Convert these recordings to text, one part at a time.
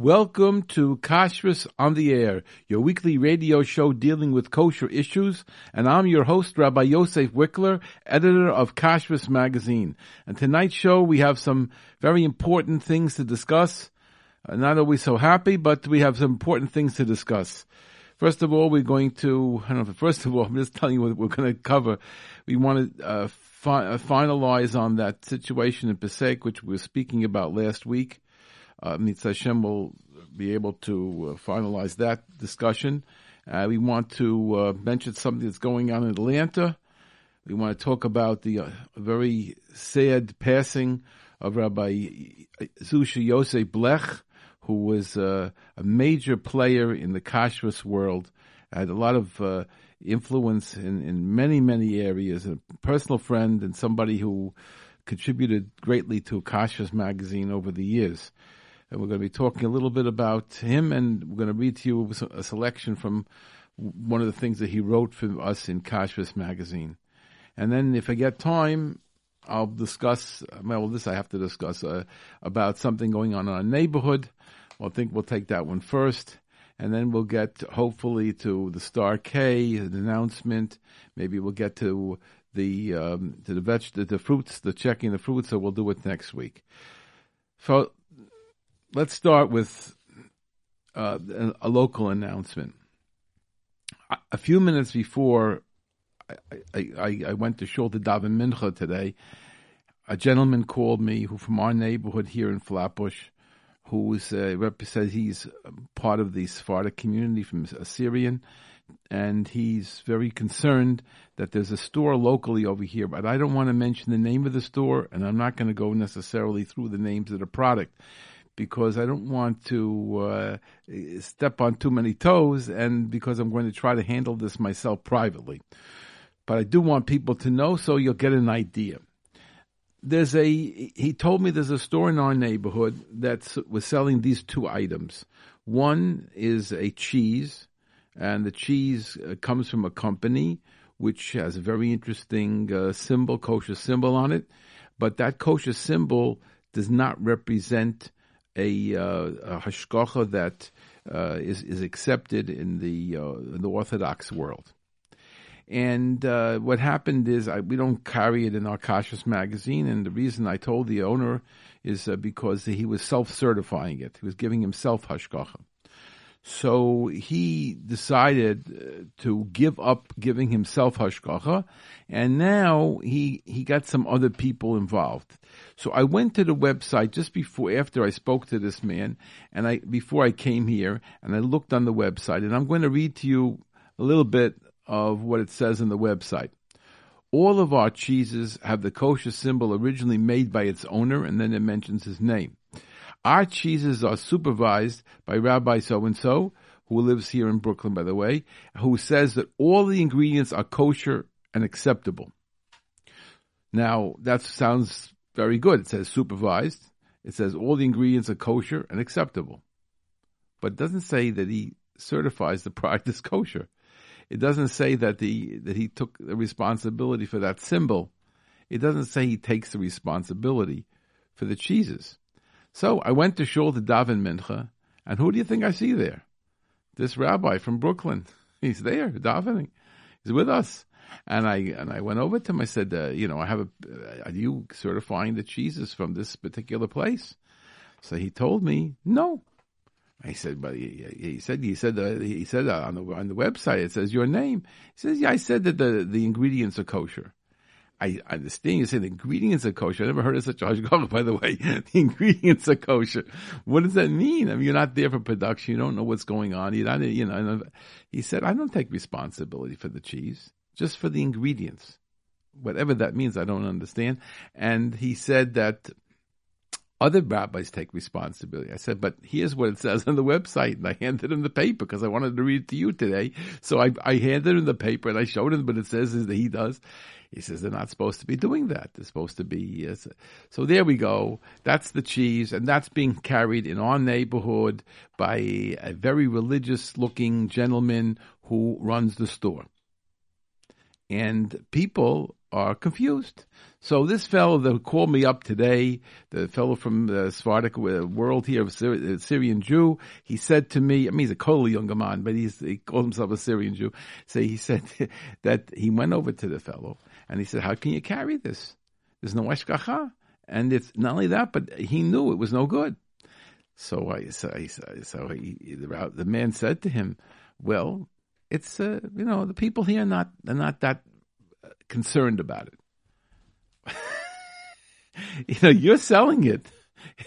Welcome to Kashrus on the Air, your weekly radio show dealing with kosher issues, and I'm your host, Rabbi Yosef Wikler, editor of Kashrus magazine. And tonight's show, we have some very important things to discuss. Uh, not always so happy, but we have some important things to discuss. First of all, we're going to, I don't know, first of all, I'm just telling you what we're going to cover. We want to uh, fi- uh, finalize on that situation in Pesach, which we were speaking about last week uh, Mitzvah Hashem will be able to uh, finalize that discussion. Uh, we want to uh, mention something that's going on in Atlanta. We want to talk about the uh, very sad passing of Rabbi Zusha Yosef Blech, who was uh, a major player in the kashrus world, had a lot of influence in, in many, many areas, a personal friend and somebody who contributed greatly to Kashrus magazine over the years and we're going to be talking a little bit about him, and we're going to read to you a selection from one of the things that he wrote for us in Kashrus magazine. And then, if I get time, I'll discuss. Well, this I have to discuss uh, about something going on in our neighborhood. I think we'll take that one first, and then we'll get hopefully to the Star K, the announcement. Maybe we'll get to the um, to the veg, the, the fruits, the checking the fruits. So we'll do it next week. So let's start with uh, a local announcement. A few minutes before I, I, I went to Shul to daven mincha today, a gentleman called me who from our neighborhood here in Flatbush, who uh, says he's part of the Sephardic community from Assyrian, and he's very concerned that there's a store locally over here, but I don't want to mention the name of the store, and I'm not going to go necessarily through the names of the product because I don't want to uh, step on too many toes and because I'm going to try to handle this myself privately. But I do want people to know so you'll get an idea. There's a, he told me there's a store in our neighborhood that was selling these two items. One is a cheese, and the cheese uh, comes from a company which has a very interesting uh, symbol, kosher symbol on it. But that kosher symbol does not represent a, uh, a hashgacha that uh, is is accepted in the uh, in the Orthodox world. And uh, what happened is I, we don't carry it in our Kashrus magazine, and the reason I told the owner is uh, because he was self-certifying it. He was giving himself hashgacha. So he decided uh, to give up giving himself hashgacha, and now he he got some other people involved. So I went to the website just before after I spoke to this man, and I before I came here, and I looked on the website, and I'm going to read to you a little bit of what it says on the website. All of our cheeses have the kosher symbol originally made by its owner, and then it mentions his name. Our cheeses are supervised by Rabbi so and so, who lives here in Brooklyn, by the way, who says that all the ingredients are kosher and acceptable. Now, that sounds very good. It says supervised. It says all the ingredients are kosher and acceptable. But it doesn't say that he certifies the product as kosher. It doesn't say that the that he took the responsibility for that symbol. It doesn't say he takes the responsibility for the cheeses. So I went to shul to daven mincha, and who do you think I see there? This rabbi from Brooklyn. He's there davening. He's with us. And I and I went over to him. I said, uh, you know, I have a. Are you certifying the cheeses from this particular place? So he told me no. I said, but he, he said he said uh, he said uh, on the on the website it says your name. He says, yeah, I said that the the ingredients are kosher. I understand you say the ingredients are kosher. I never heard of such a hashgacha, by the way. the ingredients are kosher. What does that mean? I mean, you're not there for production. You don't know what's going on. You not, you know. He said, I don't take responsibility for the cheese, just for the ingredients. Whatever that means, I don't understand. And he said that other rabbis take responsibility. I said, but here's what it says on the website. And I handed him the paper because I wanted to read it to you today. So I, I handed him the paper and I showed him what it says is that he does. He says they're not supposed to be doing that. They're supposed to be. Uh, so there we go. That's the cheese, and that's being carried in our neighborhood by a very religious looking gentleman who runs the store. And people are confused. So this fellow that called me up today, the fellow from the Sephardic world here, a Syrian Jew, he said to me, I mean, he's a Kol younger man, but he called himself a Syrian Jew. So he said that he went over to the fellow and he said, how can you carry this? There's no hashgacha. And it's not only that, but he knew it was no good. So I, so, I, so he, the, the man said to him, well, it's, uh, you know, the people here are not, are not that concerned about it. you know, you're selling it.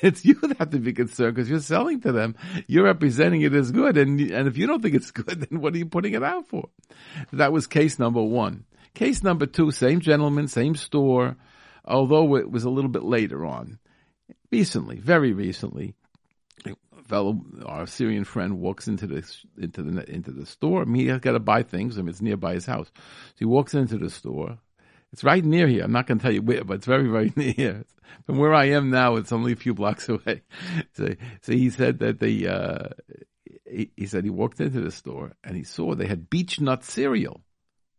It's you that have to be concerned because you're selling to them. You're representing it as good. And, and if you don't think it's good, then what are you putting it out for? That was case number one. Case number two, same gentleman, same store, although it was a little bit later on. Recently, very recently, fellow, our Syrian friend walks into the, into the, into the store. I mean, he's got to buy things. I mean, it's nearby his house. So he walks into the store it's right near here. I'm not going to tell you where, but it's very, very near. From where I am now, it's only a few blocks away. So, so he said that the, uh, he, he said he walked into the store and he saw they had Beech-Nut cereal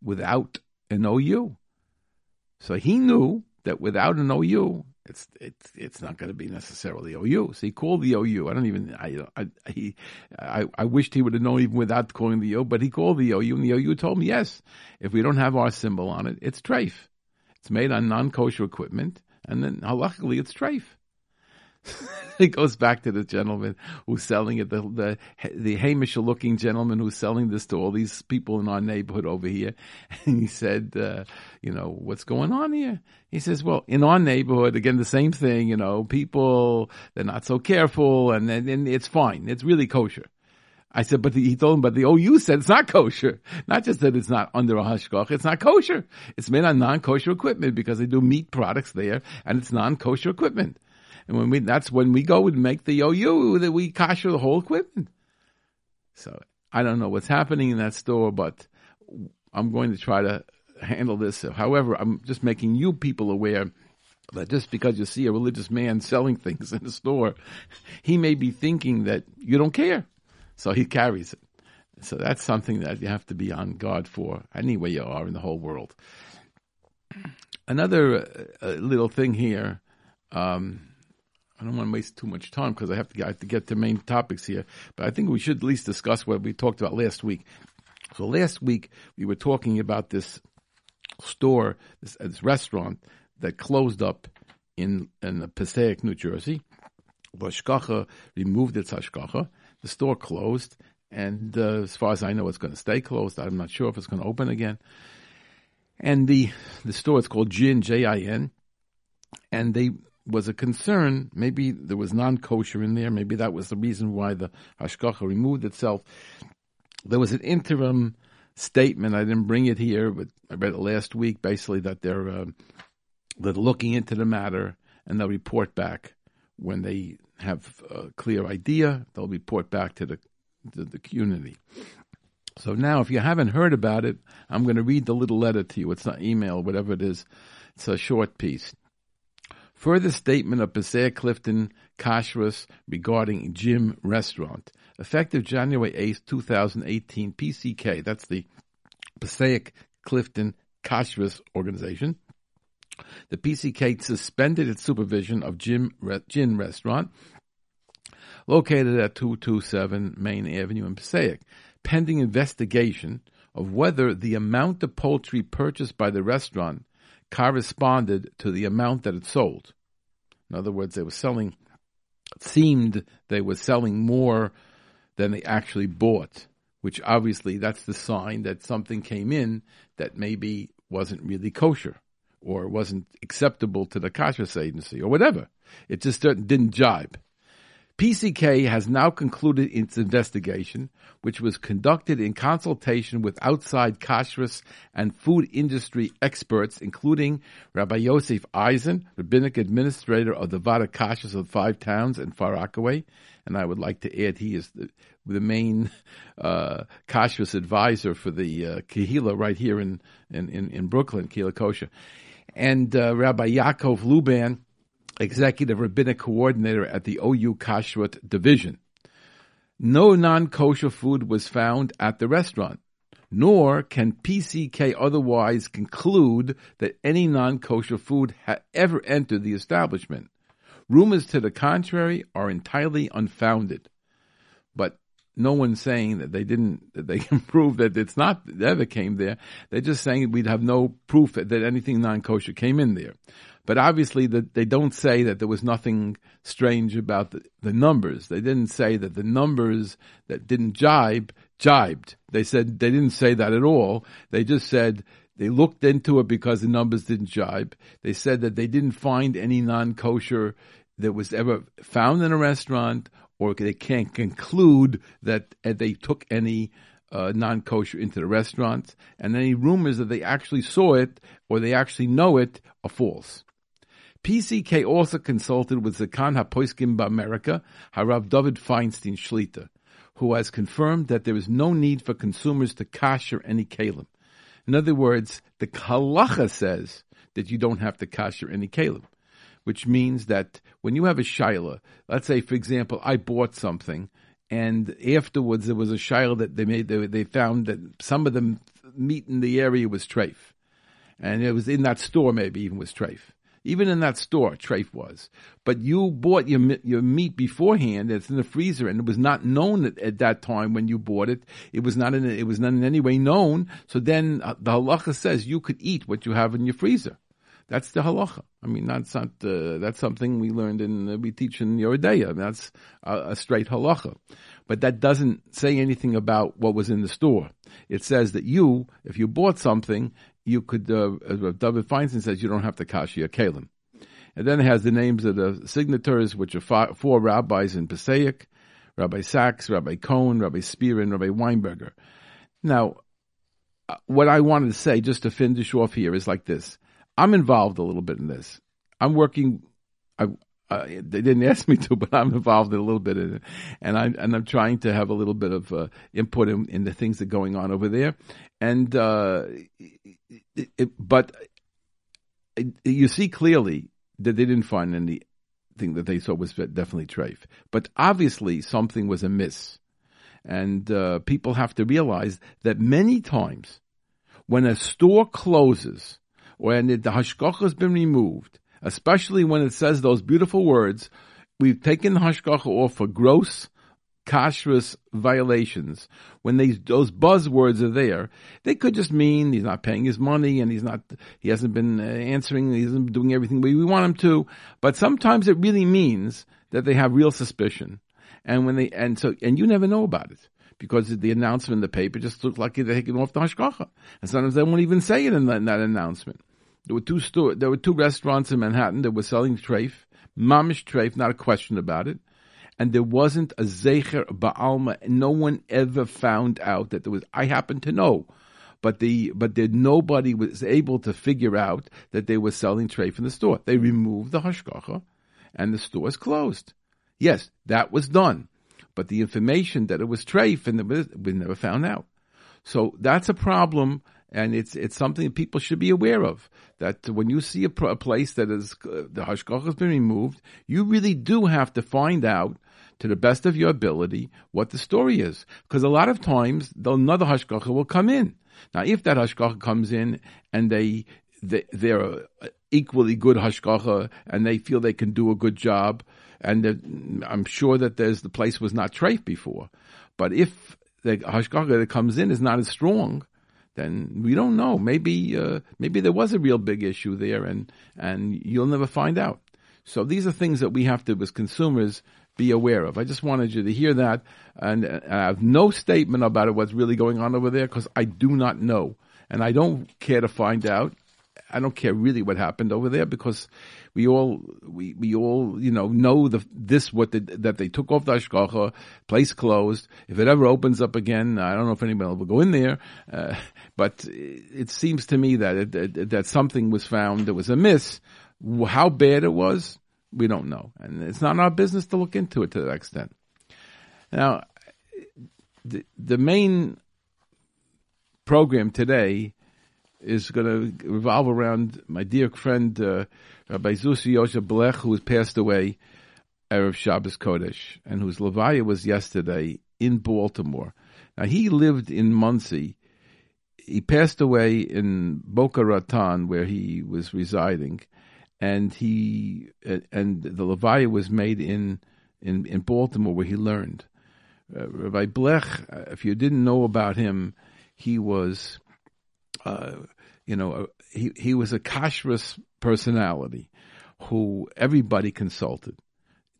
without an OU. So he knew that without an OU, it's it's it's not going to be necessarily OU. So he called the OU. I don't even I I he I, I wished he would have known even without calling the OU, but he called the OU, and the OU told me yes, if we don't have our symbol on it, it's treif. It's made on non kosher equipment, and then luckily it's treif. it goes back to the gentleman who's selling it, the the the Hamish looking gentleman who's selling this to all these people in our neighborhood over here. And he said, uh, you know, what's going on here? He says, well, in our neighborhood, again, the same thing, you know, people, they're not so careful and, and, and it's fine. It's really kosher. I said, but the, he told him, but the OU said it's not kosher. Not just that it's not under a hashgach, it's not kosher. It's made on non-kosher equipment because they do meat products there and it's non-kosher equipment. And when we, that's when we go and make the OU that we kosher the whole equipment. So I don't know what's happening in that store, but I'm going to try to handle this. However, I'm just making you people aware that just because you see a religious man selling things in the store, he may be thinking that you don't care. So he carries it. So that's something that you have to be on guard for anywhere you are in the whole world. Another uh, little thing here. Um, I don't want to waste too much time because I have to get, I have to get to main topics here. But I think we should at least discuss what we talked about last week. So last week we were talking about this store, this, this restaurant that closed up in in Passaic, New Jersey. Hashgacha removed its hashgacha. The store closed, and uh, as far as I know, it's going to stay closed. I'm not sure if it's going to open again. And the the store is called Jin J I N, and they was a concern. Maybe there was non kosher in there. Maybe that was the reason why the hashgacha removed itself. There was an interim statement. I didn't bring it here, but I read it last week. Basically, that they're uh, they're looking into the matter and they'll report back when they have a clear idea. They'll report back to the to the community. So now, if you haven't heard about it, I'm going to read the little letter to you. It's not email, whatever it is. It's a short piece. Further statement of Passaic Clifton Kashrus regarding Jin Restaurant. Effective January 8, 2018, PCK, that's the Passaic Clifton Kashrus organization. The PCK suspended its supervision of Jim Gin Restaurant, located at 227 Main Avenue in Passaic, pending investigation of whether the amount of poultry purchased by the restaurant corresponded to the amount that it sold. In other words, they were selling, seemed they were selling more than they actually bought, which obviously that's the sign that something came in that maybe wasn't really kosher or wasn't acceptable to the kashrus agency or whatever. It just didn't jibe. PCK has now concluded its investigation, which was conducted in consultation with outside kashrus and food industry experts, including Rabbi Yosef Eisen, rabbinic administrator of the Vaad HaKashrus of Five Towns in Far Rockaway. And I would like to add, he is the, the main uh, kashrus advisor for the uh, Kehila right here in, in, in, in Brooklyn, Kehila Kosher. And uh, Rabbi Yaakov Luban, executive rabbinic coordinator at the OU Kashrut division. No non kosher food was found at the restaurant, nor can PCK otherwise conclude that any non-kosher food ha- ever entered the establishment. Rumors to the contrary are entirely unfounded. But no one's saying that they didn't, that they can prove that it's not, that ever came there. They're just saying we'd have no proof that, that anything non-kosher came in there. But obviously that they don't say that there was nothing strange about the, the numbers. They didn't say that the numbers that didn't jibe, jibed. They said, they didn't say that at all. They just said, they looked into it because the numbers didn't jibe. They said that they didn't find any non-kosher that was ever found in a restaurant or they can't conclude that they took any uh, non-kosher into the restaurants, and any rumors that they actually saw it or they actually know it are false. PCK also consulted with Zakan HaPoiskim America, Harav David Feinstein Shlita, who has confirmed that there is no need for consumers to kasher any kalim. In other words, the halacha says that you don't have to kasher any kalim which means that when you have a shaila, let's say, for example, I bought something, and afterwards there was a shaila that they made, they, they found that some of the meat in the area was treif. And it was in that store, maybe even was treif. Even in that store, treif was. But you bought your your meat beforehand. It's in the freezer, and it was not known at, at that time when you bought it. It was not in it was not in any way known. So then uh, the halacha says you could eat what you have in your freezer. That's the halacha. I mean, that's not uh, that's something we learned in uh, we teach in Yoreh De'ah. I mean, that's a, a, straight halacha, but that doesn't say anything about what was in the store. It says that you, if you bought something, you could. Uh, as David Feinstein says, you don't have to kashi a kalim. And then it has the names of the signatories, which are five, four rabbis in Passaic, Rabbi Sachs, Rabbi Cohen, Rabbi Spear, and Rabbi Weinberger. Now, uh, what I wanted to say, just to finish off here, is like this. I'm involved a little bit in this. I'm working. I, uh, they didn't ask me to, but I'm involved in a little bit in it, and I'm and I'm trying to have a little bit of uh, input in, in, the things that are going on over there. And uh, it, it, but you see clearly that they didn't find anything that they saw was definitely treif. But obviously something was amiss, and uh, people have to realize that many times when a store closes when the hashgacha has been removed, especially when it says those beautiful words, we've taken the hashgacha off for gross kashrus violations. When they, those buzzwords are there, they could just mean he's not paying his money and he's not, he hasn't been uh, answering, he been doing everything we want him to. But sometimes it really means that they have real suspicion. And when they, and so, and you never know about it because the announcement in the paper just looked like they're taking off the hashgacha. And sometimes they won't even say it in in that announcement. There were two store, there were two restaurants in Manhattan that were selling treif, mamish treif, not a question about it. And there wasn't a zecher ba'alma. No one ever found out that there was. I happen to know, but the but nobody was able to figure out that they were selling treif in the store. They removed the hashgacha, and the store is closed. Yes, that was done, but the information that it was treif and was, we never found out. So that's a problem and it's it's something that people should be aware of. That when you see a, a place that is uh, the hashgacha has been removed, you really do have to find out to the best of your ability what the story is, because a lot of times another hashgacha will come in. Now, if that hashgacha comes in and they, they they're equally good hashgacha and they feel they can do a good job, and I'm sure that there's the place was not treif before, but if the hashgacha that comes in is not as strong, then we don't know. Maybe uh, maybe there was a real big issue there, and and you'll never find out. So these are things that we have to, as consumers, be aware of. I just wanted you to hear that, and, and I have no statement about it, what's really going on over there, because I do not know, and I don't care to find out. I don't care really what happened over there because we all we, we all you know know the this what the, that they took off the hashgacha, place closed. If it ever opens up again, I don't know if anybody will go in there. Uh, but it seems to me that it, that something was found that was amiss. How bad it was, we don't know, and it's not our business to look into it to that extent. Now, the the main program today is going to revolve around my dear friend uh, Rabbi Zusha Yosef Blech, who has passed away Erev Shabbos Kodesh, and whose Levaya was yesterday in Baltimore. Now, he lived in Monsey. he passed away in Boca Raton, where he was residing, and he and the Levaya was made in in, in Baltimore, where he learned. Uh, Rabbi Blech, if you didn't know about him, he was, uh, you know, he he was a kashrus personality who everybody consulted.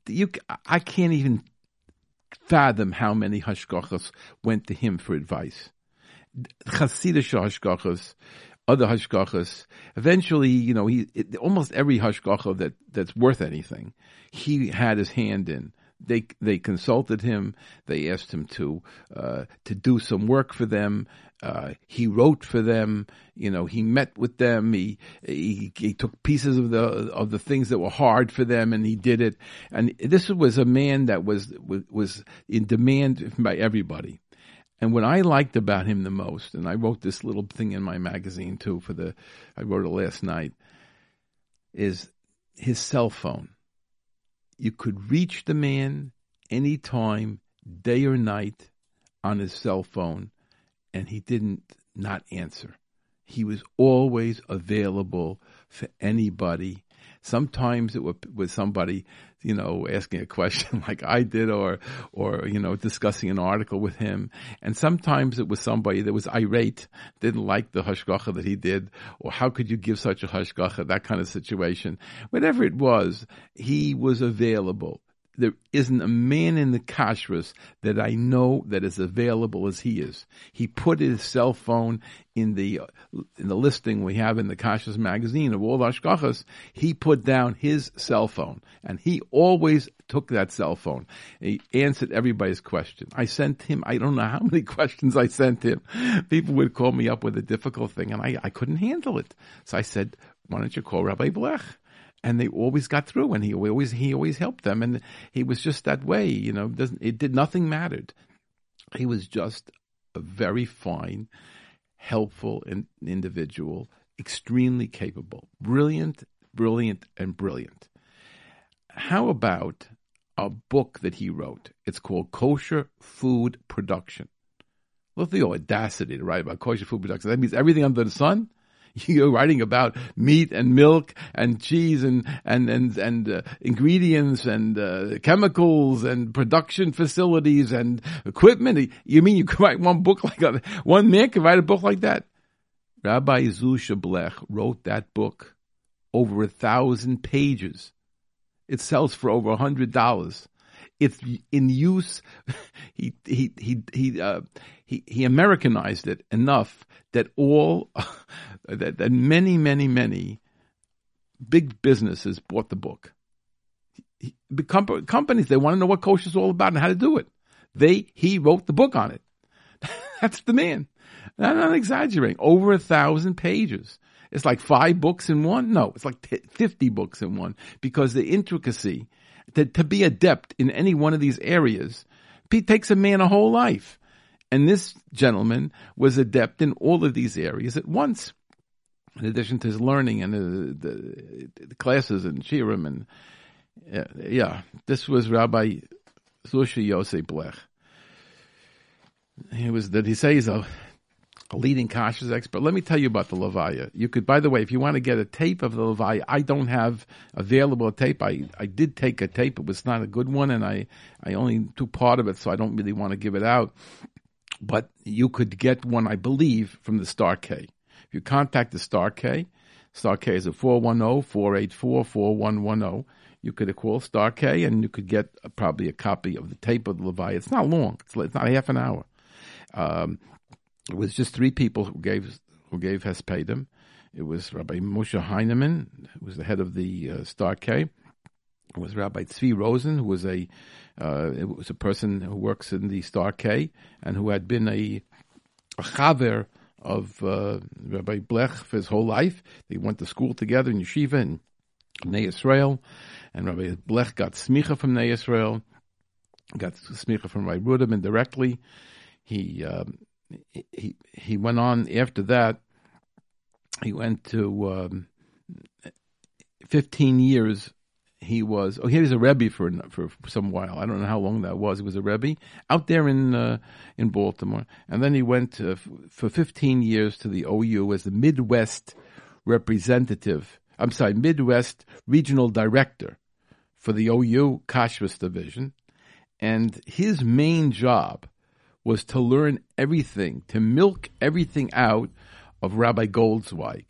You, I can't even fathom how many hashgachas went to him for advice. Hasidic hashgachas, other hashgachas. Eventually, you know, he it, almost every hashgacha that that's worth anything, he had his hand in. They they consulted him. They asked him to uh, to do some work for them. Uh, he wrote for them. You know, he met with them. He, he he took pieces of the of the things that were hard for them, and he did it. And this was a man that was was in demand by everybody. And what I liked about him the most, and I wrote this little thing in my magazine too for the, I wrote it last night, is his cell phone. You could reach the man anytime, day or night, on his cell phone, and he didn't not answer. He was always available for anybody. Sometimes it was somebody, you know, asking a question like I did, or or you know, discussing an article with him. And sometimes it was somebody that was irate, didn't like the hashgacha that he did, or how could you give such a hashgacha? That kind of situation. Whatever it was, he was available there isn't a man in the kashrus that I know that is available as he is. He put his cell phone in the in the listing we have in the kashrus magazine of all hashgachas. He put down his cell phone, and he always took that cell phone. He answered everybody's question. I sent him. I don't know how many questions I sent him. People would call me up with a difficult thing, and I I couldn't handle it. So I said, "Why don't you call Rabbi Blech?" And they always got through, and he always he always helped them, and he was just that way. You know, it did nothing mattered. He was just a very fine, helpful in, individual, extremely capable, brilliant, brilliant, and brilliant. How about a book that he wrote? It's called Kosher Food Production. Look at the audacity to write about kosher food production. That means everything under the sun you're writing about meat and milk and cheese and and and and uh, ingredients and uh, chemicals and production facilities and equipment. You mean you could write one book like that? One man could write a book like that? Rabbi Zusha Blech wrote that book over a thousand pages. It sells for over a hundred dollars. It's in use. He he he he uh, he, he Americanized it enough that all that, that many many many big businesses bought the book. He, companies they want to know what kosher is all about and how to do it. They he wrote the book on it. That's the man. I'm not exaggerating. Over a thousand pages. It's like five books in one. No, it's like 50 books in one because the intricacy to, to be adept in any one of these areas it takes a man a whole life. And this gentleman was adept in all of these areas at once, in addition to his learning and the, the, the classes and shiurim and uh, yeah, this was Rabbi Zusha Yosef Blech. He was did he say he's a, a leading kashrus expert. Let me tell you about the Levaya. You could, by the way, if you want to get a tape of the Levaya, I don't have available a tape. I, I did take a tape. It was not a good one, and I, I only took part of it, so I don't really want to give it out but you could get one, I believe, from the Star K. If you contact the Star K, Star K is a 410-484-4110. You could call Star K and you could get probably a copy of the tape of the Levaya. It's not long. It's, it's not half an hour. Um, it was just three people who gave who gave Hespedim. It was Rabbi Moshe Heinemann, who was the head of the uh, Star K. It was Rabbi Tzvi Rosen, who was a uh, it was a person who works in the Star K and who had been a, a chaver of uh, Rabbi Blech for his whole life. They went to school together in yeshiva in Ner Israel, and Rabbi Blech got smicha from Ner Israel, got smicha from Rabbi Ruderman indirectly. He um, he he went on after that. He went to um, fifteen years he was oh he was a rebbe for for some while. I don't know how long that was. He was a rebbe out there in uh, in Baltimore, and then he went uh, for 15 years to the OU as the Midwest representative. I'm sorry, Midwest regional director for the OU Kashrus division, and his main job was to learn everything, to milk everything out of Rabbi Goldzweig.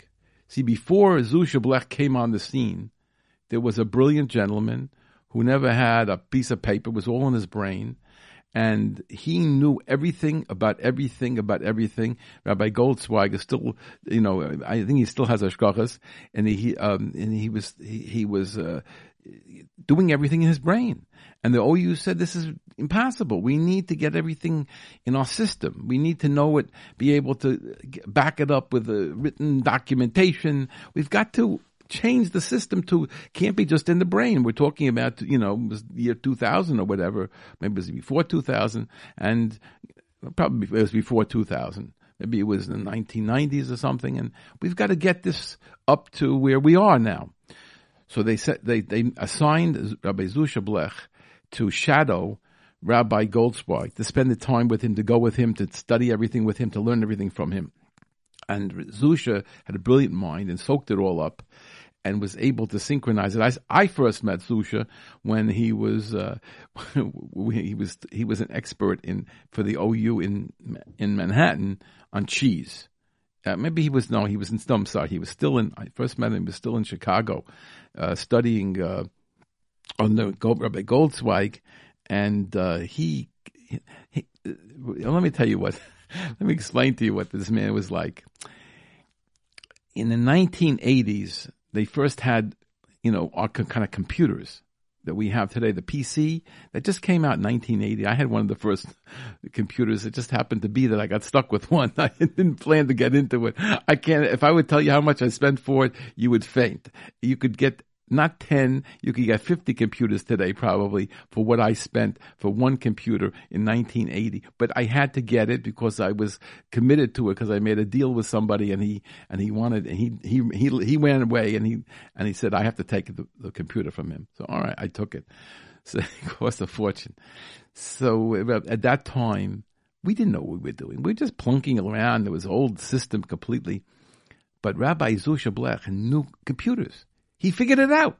See, before Zusha Blech came on the scene, there was a brilliant gentleman who never had a piece of paper, it was all in his brain, and he knew everything about everything about everything. Rabbi Goldzweig is still, you know, I think he still has hashgachas, and he um, and he was he, he was uh, doing everything in his brain. And the OU said this is impossible. We need to get everything in our system. We need to know it, be able to back it up with a written documentation. We've got to change the system to can't be just in the brain. We're talking about you know year 2000 or whatever. Maybe it was before 2000, and probably it was before 2000. Maybe it was in the 1990s or something. And we've got to get this up to where we are now. So they said they they assigned Rabbi Zusha Blech to shadow Rabbi Goldzweig, to spend the time with him, to go with him, to study everything with him, to learn everything from him. And Zusha had a brilliant mind and soaked it all up and was able to synchronize it. I, I first met Zusha when he was uh, he was he was an expert in for the OU in in Manhattan on cheese. Uh, maybe he was no, he was in. I'm he was still in. I first met him. He was still in Chicago, uh, studying uh, on the Rabbi Goldzweig, and uh, he, he. Let me tell you what. let me explain to you what this man was like. In the 1980s, they first had, you know, our kind of computers that we have today, the PC that just came out in 1980. I had one of the first computers. It just happened to be that I got stuck with one. I didn't plan to get into it. I can't, if I would tell you how much I spent for it, you would faint. You could get not 10, you could get 50 computers today probably for what I spent for one computer in 1980. But I had to get it because I was committed to it because I made a deal with somebody and he, and he wanted, and he, he, he, he went away and he, and he said, I have to take the, the computer from him. So, all right, I took it. So it cost a fortune. So at that time, we didn't know what we were doing. We were just plunking around. There was old system completely. But Rabbi Zusha Blech knew computers. He figured it out.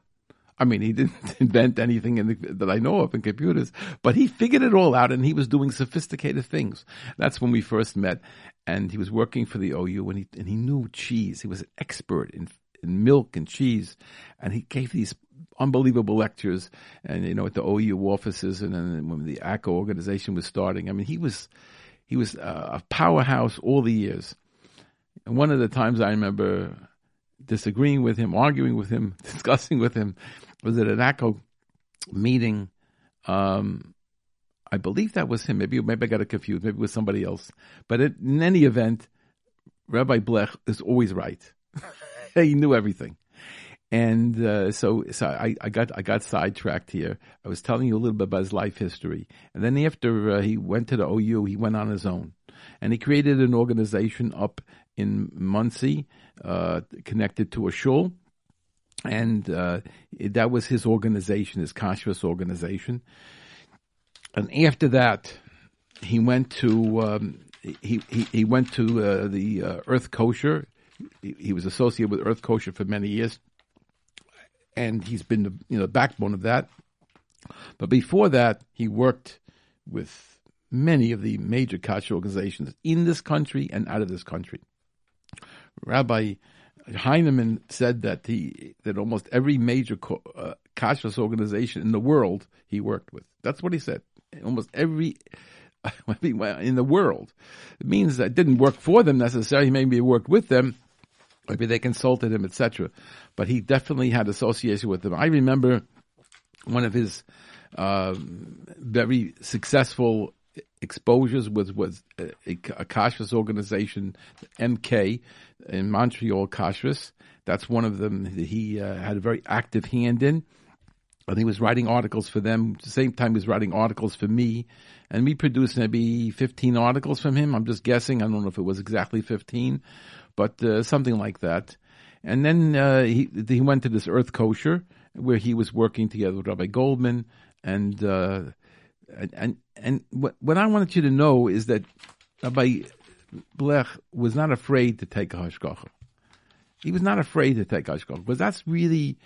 I mean, he didn't invent anything the, that I know of in computers, but he figured it all out and he was doing sophisticated things. That's when we first met. And he was working for the OU and he, and he knew cheese. He was an expert in, in milk and cheese. And he gave these unbelievable lectures and, you know, at the OU offices and then when the AKO organization was starting. I mean, he was, he was a powerhouse all the years. And one of the times I remember disagreeing with him, arguing with him, discussing with him, was at an AKO meeting. Um, I believe that was him. Maybe maybe I got it confused. Maybe it was somebody else. But it, in any event, Rabbi Blech is always right. he knew everything. And uh, so, so I, I, got I got sidetracked here. I was telling you a little bit about his life history, and then after uh, he went to the OU, he went on his own, and he created an organization up in Monsey, uh, connected to a shul, and uh, that was his organization, his kashrus organization. And after that, he went to um, he, he, he went to uh, the uh, Earth Kosher. He, he, was associated with Earth Kosher for many years, and he's been the you know backbone of that. But before that, he worked with many of the major kosher organizations in this country and out of this country. Rabbi Heinemann said that he that almost every major uh, organization in the world he worked with. That's what he said. Almost every in the world. It means that didn't work for them necessarily. Maybe he worked with them. Maybe they consulted him, etc. But he definitely had association with them. I remember one of his uh, very successful exposures with was a, a kashrus organization, MK, in Montreal Kashrus. That's one of them that he uh, had a very active hand in. And he was writing articles for them. At the same time, he was writing articles for me. And we produced maybe 15 articles from him. I'm just guessing. I don't know if it was exactly 15, but uh, something like that. And then uh, he he went to this Earth Kosher, where he was working together with Rabbi Goldman, and uh, and and, what, what I wanted you to know is that Rabbi Blech was not afraid to take a hashgacha. He was not afraid to take a hashgacha because that's really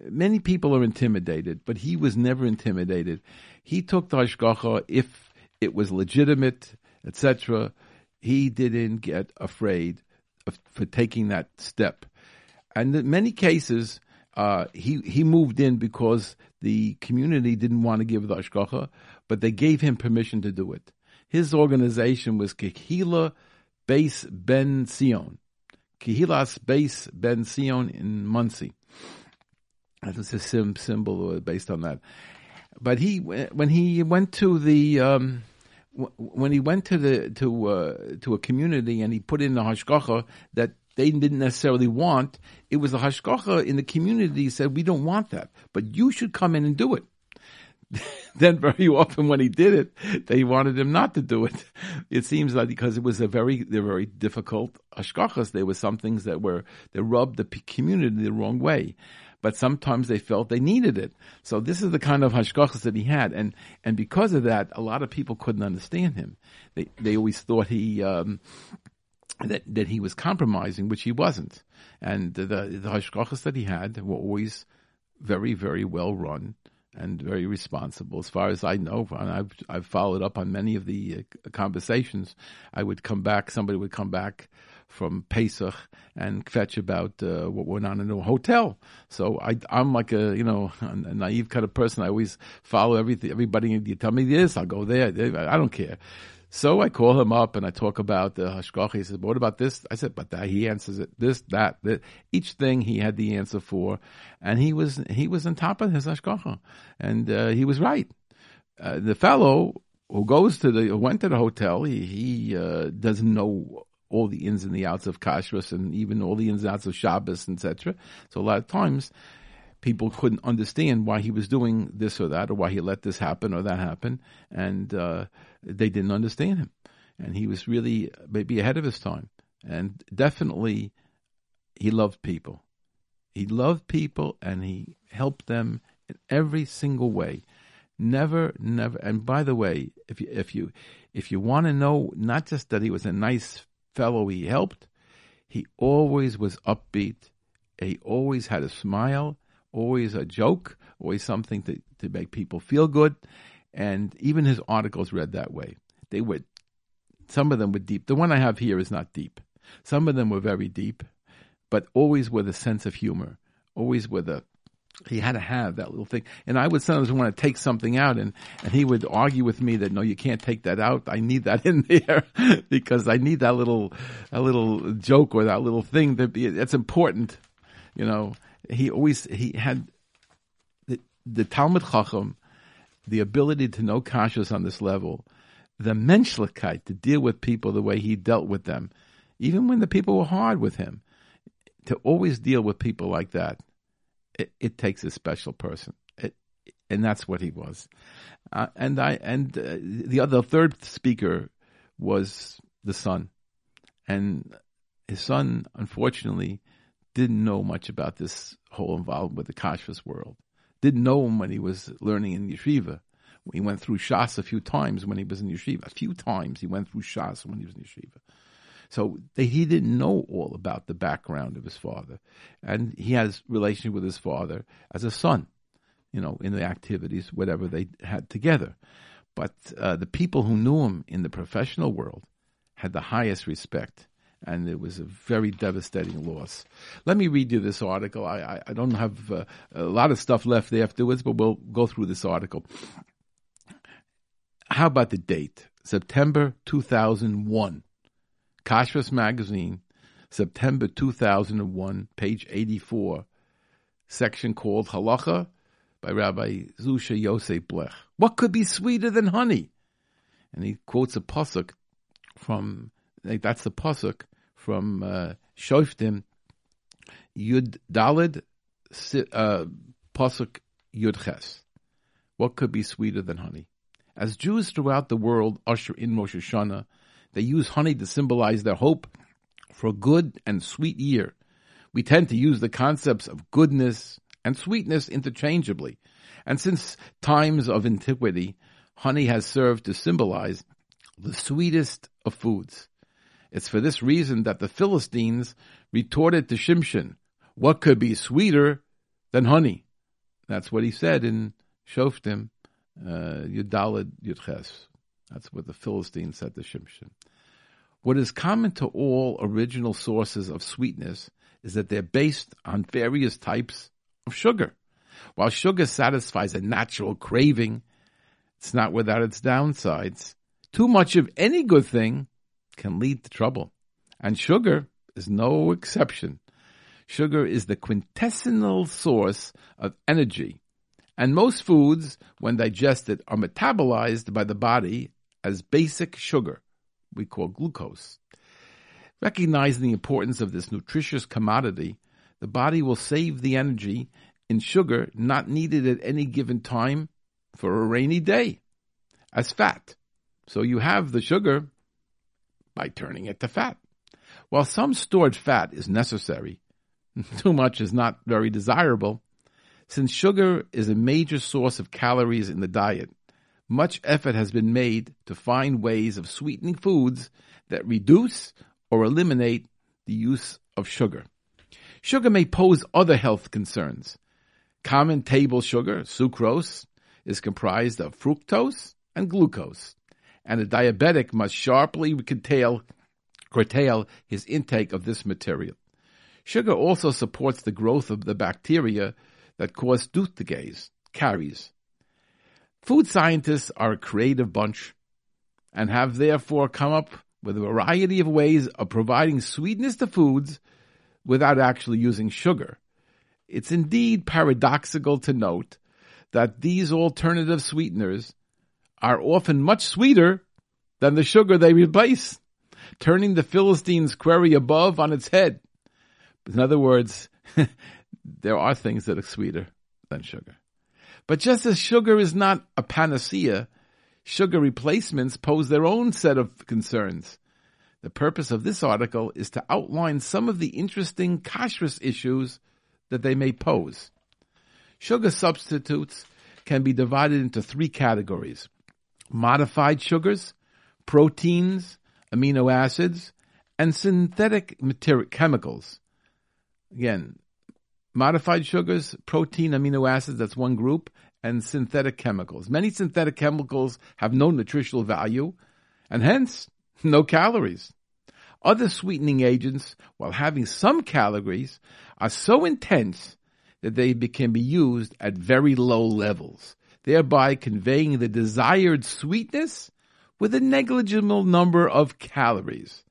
many people are intimidated, but he was never intimidated. He took the hashgacha if it was legitimate, etc. He didn't get afraid of, for taking that step. And in many cases, uh, he he moved in because the community didn't want to give the hashgacha, but they gave him permission to do it. His organization was Kehila Base Ben Sion, Kehilas Base Ben Sion in Monsey. That was a sim, symbol based on that. But he, when he went to the, um, when he went to the to uh, to a community and he put in the hashgacha that they didn't necessarily want, it was the hashgacha in the community said we don't want that, but you should come in and do it. then very often when he did it, they wanted him not to do it. It seems like because it was a very, they're very difficult hashgachas. There were some things that were, they rubbed the community the wrong way. But sometimes they felt they needed it. So this is the kind of hashgachas that he had. And, and because of that, a lot of people couldn't understand him. They, they always thought he, um, that, that he was compromising, which he wasn't. And the, the hashgachas that he had were always very, very well run and very responsible. As far as I know, and I've I've followed up on many of the uh, conversations. I would come back. Somebody would come back from Pesach and fetch about uh, what went on in a hotel. So I, I'm like a you know a naive kind of person. I always follow everything. Everybody, you tell me this, I'll go there. I don't care. So I call him up and I talk about the hashgacha. He says, "What about this?" I said, "But that." He answers it. This, that, that. Each thing he had the answer for, and he was he was on top of his hashgacha, and uh, he was right. Uh, the fellow who goes to the who went to the hotel, he he uh, doesn't know all the ins and the outs of kashrus and even all the ins and outs of Shabbos, etc. So a lot of times people couldn't understand why he was doing this or that, or why he let this happen or that happen, and uh, they didn't understand him. And he was really maybe ahead of his time, and definitely he loved people. He loved people, and he helped them in every single way. Never, never. And by the way, if you if you if you want to know, not just that he was a nice fellow, he helped. He always was upbeat. He always had a smile always a joke, always something to, to make people feel good. And even his articles read that way. They were, some of them were deep. The one I have here is not deep. Some of them were very deep, but always with a sense of humor, always with a, he had to have that little thing. And I would sometimes want to take something out and, and he would argue with me that no, you can't take that out. I need that in there because I need that little, a little joke or that little thing that be, it's important, you know he always he had the, the Talmud Chacham, the ability to know kashas on this level, the menschlichkeit to deal with people the way he dealt with them, even when the people were hard with him, to always deal with people like that, it, it takes a special person, it, and that's what he was. Uh, and I and uh, the other third speaker was the son, and his son unfortunately didn't know much about this whole involvement with the kashrus world. Didn't know him when he was learning in yeshiva. He went through Shas a few times when he was in yeshiva. A few times he went through Shas when he was in yeshiva. So they, he didn't know all about the background of his father, and he has relationship with his father as a son, you know, in the activities whatever they had together. But uh, the people who knew him in the professional world had the highest respect and it was a very devastating loss. Let me read you this article. I, I, I don't have uh, a lot of stuff left afterwards, but we'll go through this article. How about the date? September 2001. Kashrus Magazine, September 2001, page 84, section called Halacha by Rabbi Zusha Yosef Blech. What could be sweeter than honey? And he quotes a pasuk from that's the pasuk from uh, Shoftim Yud Daled uh, pasuk Yud Ches. What could be sweeter than honey? As Jews throughout the world usher in Rosh Hashanah, they use honey to symbolize their hope for a good and sweet year. We tend to use the concepts of goodness and sweetness interchangeably. And since times of antiquity, honey has served to symbolize the sweetest of foods. It's for this reason that the Philistines retorted to Shimshon, What could be sweeter than honey? That's what he said in Shoftim, uh, Yudalad Yudches. That's what the Philistines said to Shimshon. What is common to all original sources of sweetness is that they're based on various types of sugar. While sugar satisfies a natural craving, it's not without its downsides. Too much of any good thing can lead to trouble. And sugar is no exception. Sugar is the quintessential source of energy. And most foods, when digested, are metabolized by the body as basic sugar, we call glucose. Recognizing the importance of this nutritious commodity, the body will save the energy in sugar not needed at any given time for a rainy day as fat. So you have the sugar by turning it to fat. While some stored fat is necessary, too much is not very desirable. Since sugar is a major source of calories in the diet, much effort has been made to find ways of sweetening foods that reduce or eliminate the use of sugar. Sugar may pose other health concerns. Common table sugar, sucrose, is comprised of fructose and glucose, and a diabetic must sharply curtail, curtail his intake of this material. Sugar also supports the growth of the bacteria that cause tooth caries. Food scientists are a creative bunch and have therefore come up with a variety of ways of providing sweetness to foods without actually using sugar. It's indeed paradoxical to note that these alternative sweeteners are often much sweeter than the sugar they replace, turning the Philistines' query above on its head. In other words, there are things that are sweeter than sugar. But just as sugar is not a panacea, sugar replacements pose their own set of concerns. The purpose of this article is to outline some of the interesting kashrus issues that they may pose. Sugar substitutes can be divided into three categories modified sugars, proteins, amino acids, and synthetic material, chemicals. Again, modified sugars, protein, amino acids, that's one group, and synthetic chemicals. Many synthetic chemicals have no nutritional value and hence no calories. Other sweetening agents, while having some calories, are so intense that they can be used at very low levels, thereby conveying the desired sweetness with a negligible number of calories.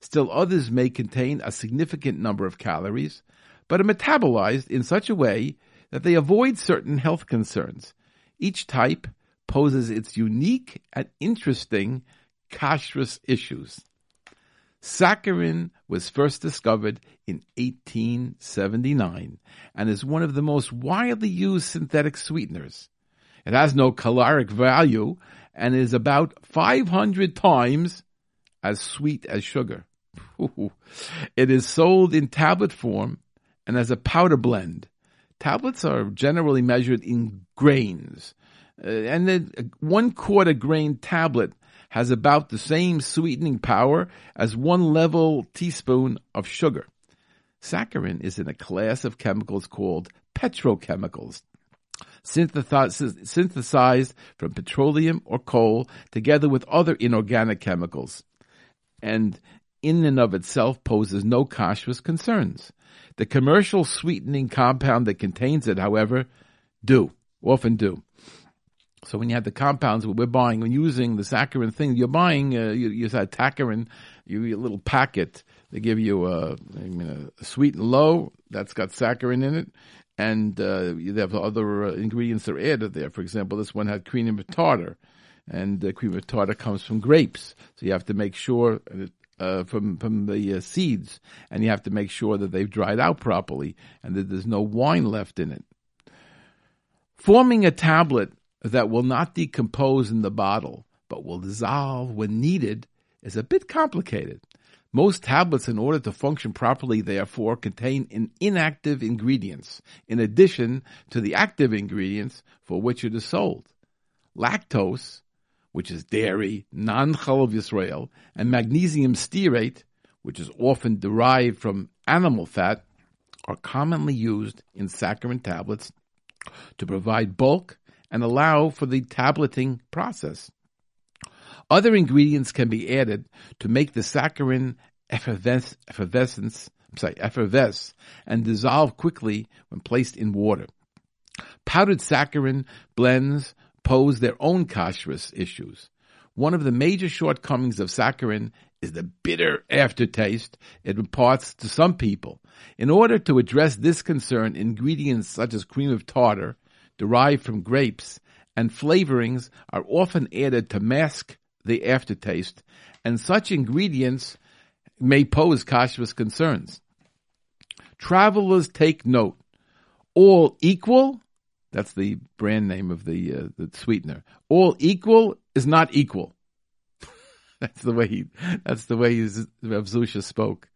Still others may contain a significant number of calories, but are metabolized in such a way that they avoid certain health concerns. Each type poses its unique and interesting kashrus issues. Saccharin was first discovered in 1879 and is one of the most widely used synthetic sweeteners. It has no caloric value and is about 500 times as sweet as sugar. it is sold in tablet form and as a powder blend. Tablets are generally measured in grains, uh, and the one quarter grain tablet has about the same sweetening power as one level teaspoon of sugar. Saccharin is in a class of chemicals called petrochemicals, synthesized from petroleum or coal together with other inorganic chemicals, and in and of itself poses no kashrus concerns. The commercial sweetening compound that contains it, however, do, often do. So when you have the compounds we're buying, when using the saccharin thing, you're buying, uh, you, you said taccharin, you a little packet. They give you a, I mean, a sweet and low that's got saccharin in it, and uh, you have other uh, ingredients that are added there. For example, this one had cream of tartar, and uh, cream of tartar comes from grapes, so you have to make sure uh, from from the uh, seeds, and you have to make sure that they've dried out properly and that there's no wine left in it. Forming a tablet that will not decompose in the bottle but will dissolve when needed is a bit complicated. Most tablets, in order to function properly, therefore, contain an inactive ingredients in addition to the active ingredients for which it is sold. Lactose, which is dairy, non-chalav Yisrael, and magnesium stearate, which is often derived from animal fat, are commonly used in saccharin tablets to provide bulk and allow for the tableting process. Other ingredients can be added to make the saccharin effervesce, effervescence, sorry, effervesce and dissolve quickly when placed in water. Powdered saccharin blends pose their own kashrus issues. One of the major shortcomings of saccharin is the bitter aftertaste it imparts to some people. In order to address this concern, ingredients such as cream of tartar, derived from grapes, and flavorings are often added to mask the aftertaste, and such ingredients may pose kashrus concerns. Travelers take note. All equal, that's the brand name of the, uh, the sweetener. All equal is not equal. that's the way he, that's the way Rav Zusha spoke.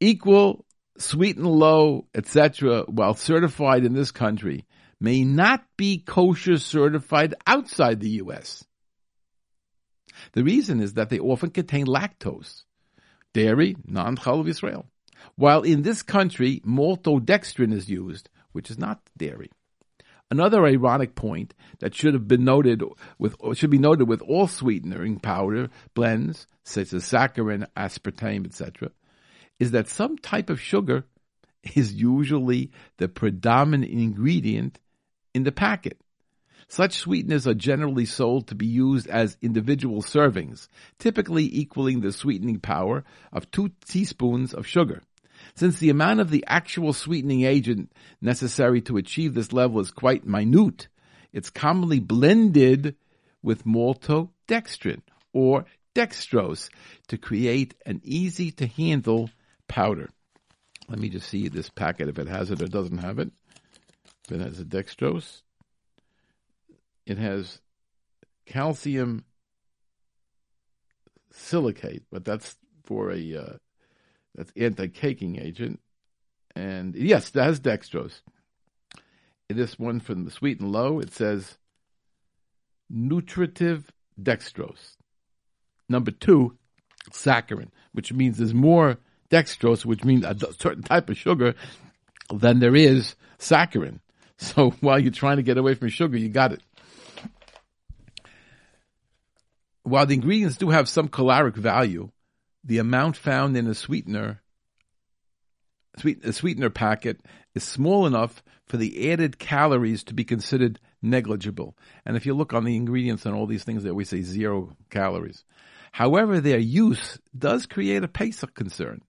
Equal, sweet and low, etc., while certified in this country, may not be kosher certified outside the U.S. The reason is that they often contain lactose, dairy, non-chalav Israel. While in this country, maltodextrin is used, which is not dairy. Another ironic point that should have been noted with should be noted with all sweetening powder blends, such as saccharin, aspartame, etc., is that some type of sugar is usually the predominant ingredient in the packet. Such sweeteners are generally sold to be used as individual servings, typically equaling the sweetening power of two teaspoons of sugar. Since the amount of the actual sweetening agent necessary to achieve this level is quite minute, it's commonly blended with maltodextrin or dextrose to create an easy to handle powder. Let me just see this packet if it has it or doesn't have it. If it has a dextrose, it has calcium silicate, but that's for a uh, that's anti-caking agent. And yes, that has dextrose. This one from the sweet and low, it says nutritive dextrose. Number two, saccharin, which means there's more dextrose, which means a certain type of sugar, than there is saccharin. So while you're trying to get away from sugar, you got it. While the ingredients do have some caloric value, the amount found in a sweetener sweet, a sweetener packet is small enough for the added calories to be considered negligible. And if you look on the ingredients and all these things that we say zero calories. However, their use does create a Pesach concern.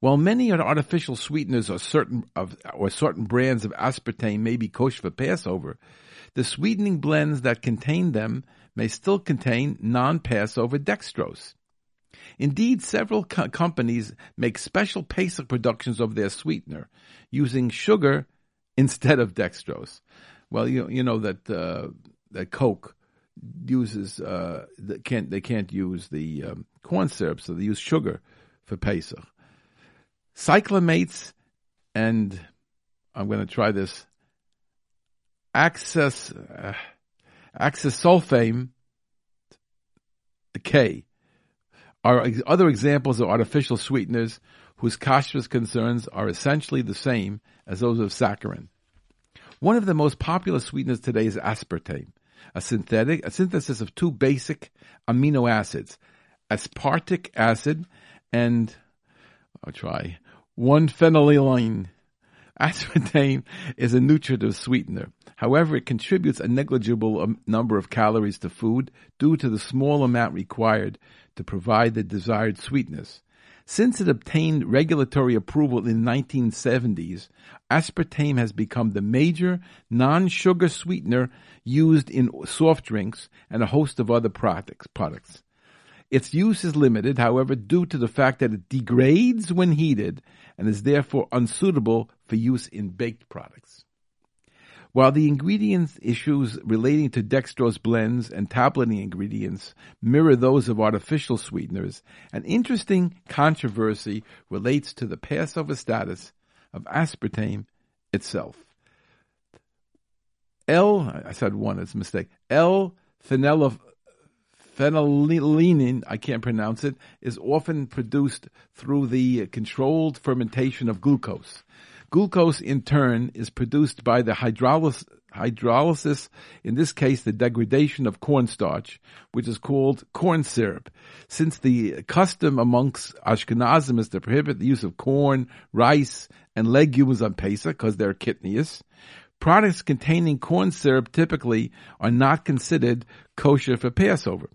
While many artificial sweeteners or certain of or certain brands of aspartame may be kosher for Passover, the sweetening blends that contain them may still contain non-Passover dextrose. Indeed, several co- companies make special Pesach productions of their sweetener using sugar instead of dextrose. Well, you you know that uh, that Coke uses uh, they can't they can't use the um, corn syrup, so they use sugar for Pesach. Cyclamates and I'm going to try this. Access uh, sulfame K are other examples of artificial sweeteners whose kashrus concerns are essentially the same as those of saccharin. One of the most popular sweeteners today is aspartame, a synthetic, a synthesis of two basic amino acids, aspartic acid and I'll try one phenylalanine. Aspartame is a nutritive sweetener. However, it contributes a negligible um, number of calories to food due to the small amount required to provide the desired sweetness. Since it obtained regulatory approval in the 1970s, aspartame has become the major non-sugar sweetener used in soft drinks and a host of other products. Its use is limited, however, due to the fact that it degrades when heated and is therefore unsuitable for use in baked products. While the ingredients issues relating to dextrose blends and tableting ingredients mirror those of artificial sweeteners, an interesting controversy relates to the Passover status of aspartame itself. L, I said one, it's a mistake. L phenyl phenylalanine, I can't pronounce it, is often produced through the controlled fermentation of glucose. Glucose, in turn, is produced by the hydrolysis, hydrolysis, in this case the degradation of cornstarch, which is called corn syrup. Since the custom amongst Ashkenazim is to prohibit the use of corn, rice, and legumes on Pesach because they're kitnius, products containing corn syrup typically are not considered kosher for Passover.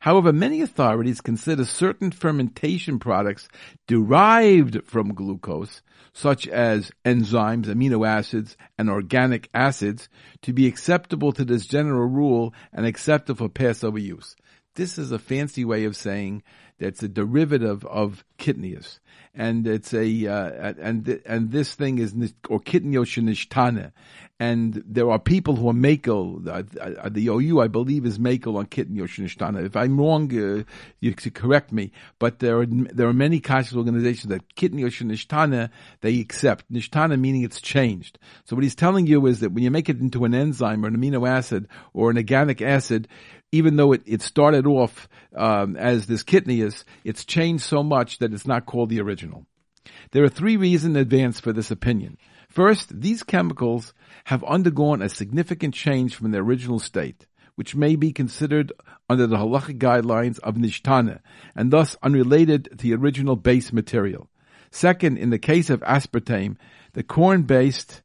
However, many authorities consider certain fermentation products derived from glucose, such as enzymes, amino acids, and organic acids, to be acceptable to this general rule and acceptable for Passover use. This is a fancy way of saying that's a derivative of kitnius, and it's a uh, and and this thing is or shenishtana, and there are people who are makel. Uh, the OU, I believe, is makel on kitnio shenishtana. If I'm wrong, uh, you can correct me. But there are there are many kashrus organizations that kitnio shenishtana they accept nishtana meaning it's changed. So what he's telling you is that when you make it into an enzyme or an amino acid or an organic acid, even though it, it started off um, as this kitnius, it's changed so much that it's not called the original. There are three reasons in advance for this opinion. First, these chemicals have undergone a significant change from their original state, which may be considered under the halachic guidelines of nishtana, and thus unrelated to the original base material. Second, in the case of aspartame, the corn-based,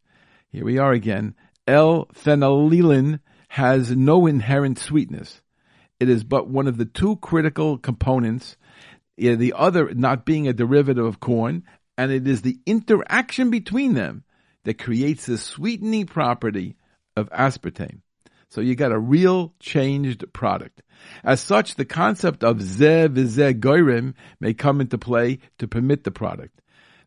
here we are again, L-phenylalanine has no inherent sweetness. It is but one of the two critical components, the other not being a derivative of corn, and it is the interaction between them that creates the sweetening property of aspartame. So you got a real changed product. As such, the concept of ze v'ze goyrim may come into play to permit the product.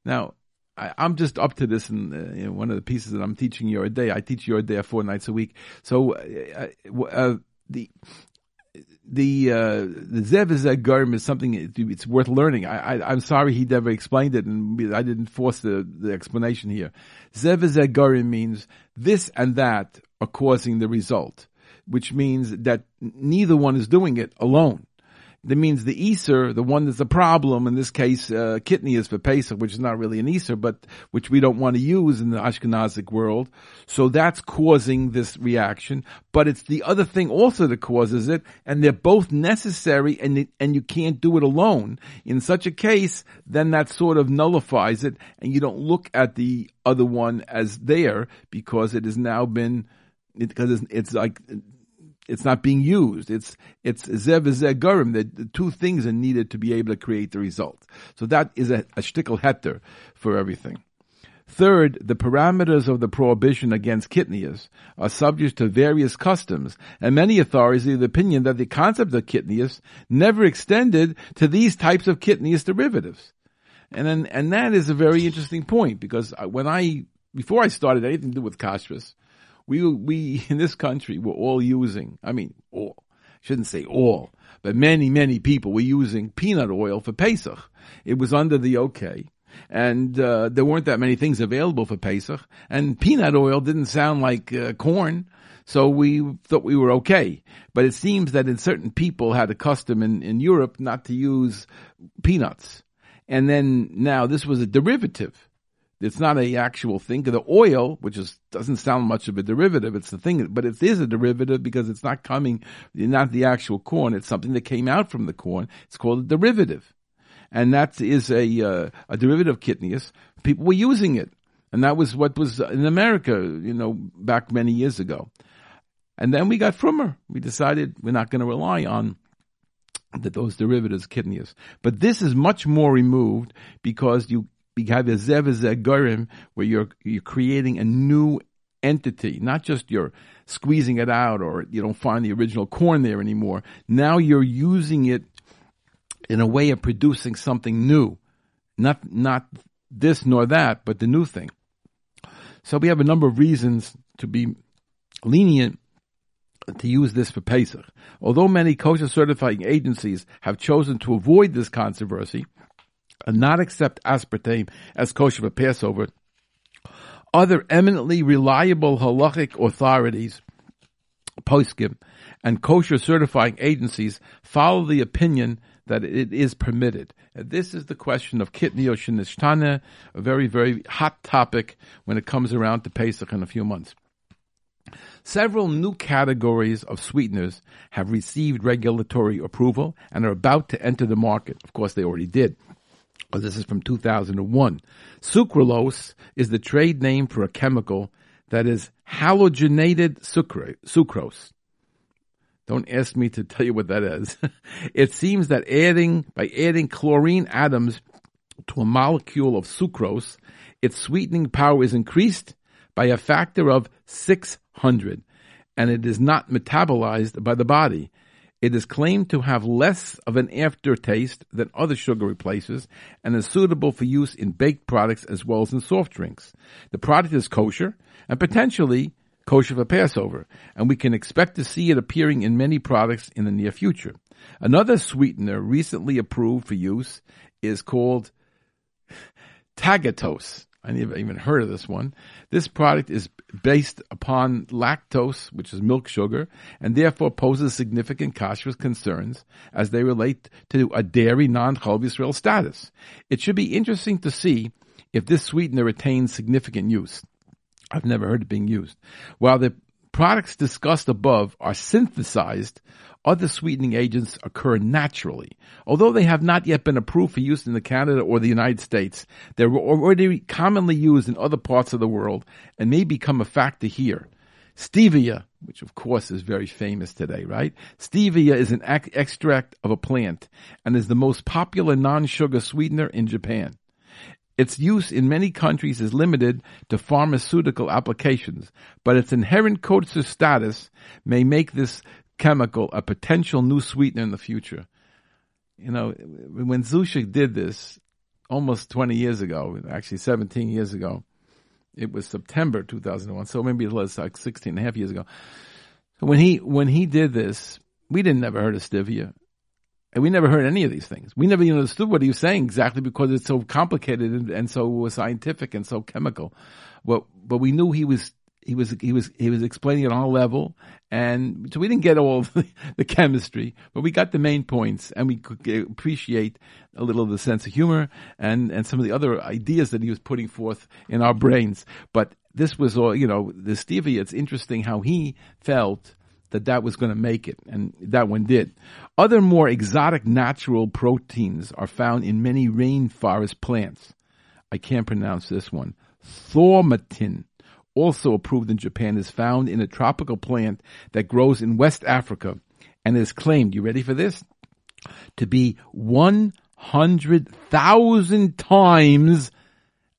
Now, I, am just up to this in, uh, in, one of the pieces that I'm teaching Yoreh day. I teach Yoreh De'ah four nights a week. So uh, uh, uh the the uh, the zev garm is something it's worth learning. I, am sorry he never explained it, and I didn't force the, the explanation here. Zev garim means this and that are causing the result, which means that neither one is doing it alone that means the issur, the one that's a problem, in this case, uh, kitnius for Pesach, which is not really an issur, but which we don't want to use in the Ashkenazic world. So that's causing this reaction, but it's the other thing also that causes it, and they're both necessary, and it, and you can't do it alone. In such a case, then that sort of nullifies it, and you don't look at the other one as there because it has now been because it's, it's like it's not being used. It's it's zev zegarim. The, the two things are needed to be able to create the result. So that is a, a shtickle heter for everything. Third, the parameters of the prohibition against kitnius are subject to various customs, and many authorities are the opinion that the concept of kitnius never extended to these types of kitnius derivatives. And then, and that is a very interesting point because when I, before I started anything to do with kashrus, we we in this country were all using. I mean, all shouldn't say all, but many many people were using peanut oil for Pesach. It was under the okay. And uh, there weren't that many things available for Pesach, and peanut oil didn't sound like uh, corn, so we thought we were okay. But it seems that in certain people had a custom in, in Europe not to use peanuts. And then now this was a derivative. It's not a actual thing. The oil, which is doesn't sound much of a derivative, it's the thing, but it is a derivative because it's not coming, not the actual corn. It's something that came out from the corn. It's called a derivative, and that is a uh, a derivative kitnius. People were using it, and that was what was in America, you know, back many years ago. And then we got Frummer. We decided we're not going to rely on that those derivatives kitnius. But this is much more removed because you where you're you're creating a new entity, not just you're squeezing it out or you don't find the original corn there anymore. Now you're using it in a way of producing something new, not not this nor that, but the new thing. So we have a number of reasons to be lenient to use this for Pesach. Although many kosher certifying agencies have chosen to avoid this controversy and not accept aspartame as kosher for Passover, other eminently reliable halachic authorities, poskim, and kosher certifying agencies follow the opinion that it is permitted. And this is the question of kitnio shenishtana, a very, very hot topic when it comes around to Pesach in a few months. Several new categories of sweeteners have received regulatory approval and are about to enter the market. Of course, they already did. But this is from 2001. Sucralose is the trade name for a chemical that is halogenated sucrose. Don't ask me to tell you what that is. it seems that adding, by adding chlorine atoms to a molecule of sucrose, its sweetening power is increased by a factor of 600, and it is not metabolized by the body. It is claimed to have less of an aftertaste than other sugar replacers and is suitable for use in baked products as well as in soft drinks. The product is kosher and potentially kosher for Passover, and we can expect to see it appearing in many products in the near future. Another sweetener recently approved for use is called tagatose. I never even heard of this one. This product is based upon lactose, which is milk sugar, and therefore poses significant kashrus concerns as they relate to a dairy non-chol Israel status. It should be interesting to see if this sweetener retains significant use. I've never heard it being used. While the products discussed above are synthesized, other sweetening agents occur naturally. Although they have not yet been approved for use in the Canada or the United States, they're already commonly used in other parts of the world and may become a factor here. Stevia, which of course is very famous today, right? Stevia is an extract of a plant and is the most popular non-sugar sweetener in Japan. Its use in many countries is limited to pharmaceutical applications, but its inherent kosher status may make this chemical a potential new sweetener in the future. You know, when Zusha did this almost 20 years ago, actually 17 years ago, it was September 2001, so maybe it was like 16 and a half years ago. When he, when he did this, we didn't never heard of stevia. And we never heard any of these things. We never even understood what he was saying exactly because it's so complicated and, and so scientific and so chemical. But, but we knew he was he was he was he was explaining it on a level, and so we didn't get all the, the, chemistry, but we got the main points, and we could appreciate a little of the sense of humor and and some of the other ideas that he was putting forth in our brains. But this was all you know, the Stevia, It's interesting how he felt that that was going to make it, and that one did. Other more exotic natural proteins are found in many rainforest plants. I can't pronounce this one. Thaumatin, also approved in Japan, is found in a tropical plant that grows in West Africa and is claimed, you ready for this? To be 100,000 times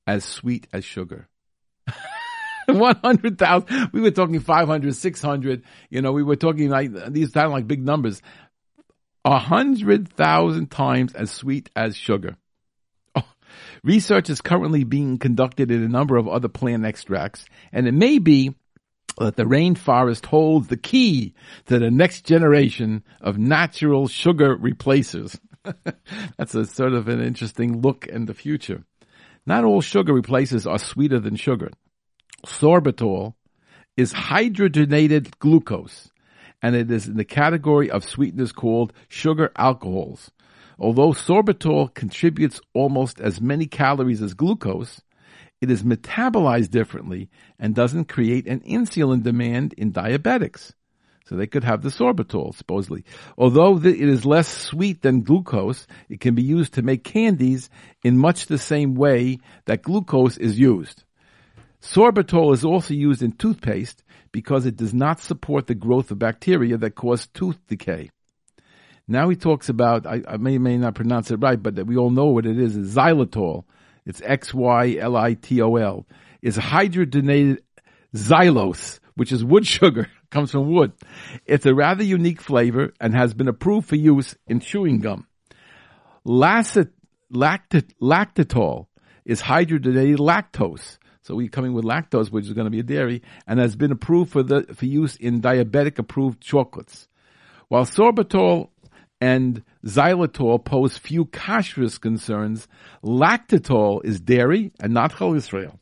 as sweet as sugar. 100,000. We were talking 500, 600. You know, we were talking like, these sound like big numbers. A hundred thousand times as sweet as sugar. Oh. Research is currently being conducted in a number of other plant extracts, and it may be that the rainforest holds the key to the next generation of natural sugar replacers. That's a sort of an interesting look in the future. Not all sugar replacers are sweeter than sugar sorbitol is hydrogenated glucose, and it is in the category of sweeteners called sugar alcohols. Although sorbitol contributes almost as many calories as glucose, it is metabolized differently and doesn't create an insulin demand in diabetics. So they could have the sorbitol, supposedly. Although it is less sweet than glucose, it can be used to make candies in much the same way that glucose is used. Sorbitol is also used in toothpaste because it does not support the growth of bacteria that cause tooth decay. Now he talks about, I, I may may not pronounce it right, but we all know what it is, is xylitol. It's X-Y-L-I-T-O-L. It's hydrogenated xylose, which is wood sugar, comes from wood. It's a rather unique flavor and has been approved for use in chewing gum. Lactit, lactit, lactitol is hydrogenated lactose, So we're coming with lactose, which is going to be a dairy, and has been approved for the for use in diabetic approved chocolates. While sorbitol and xylitol pose few kashrus concerns, lactitol is dairy and not chalav Yisrael.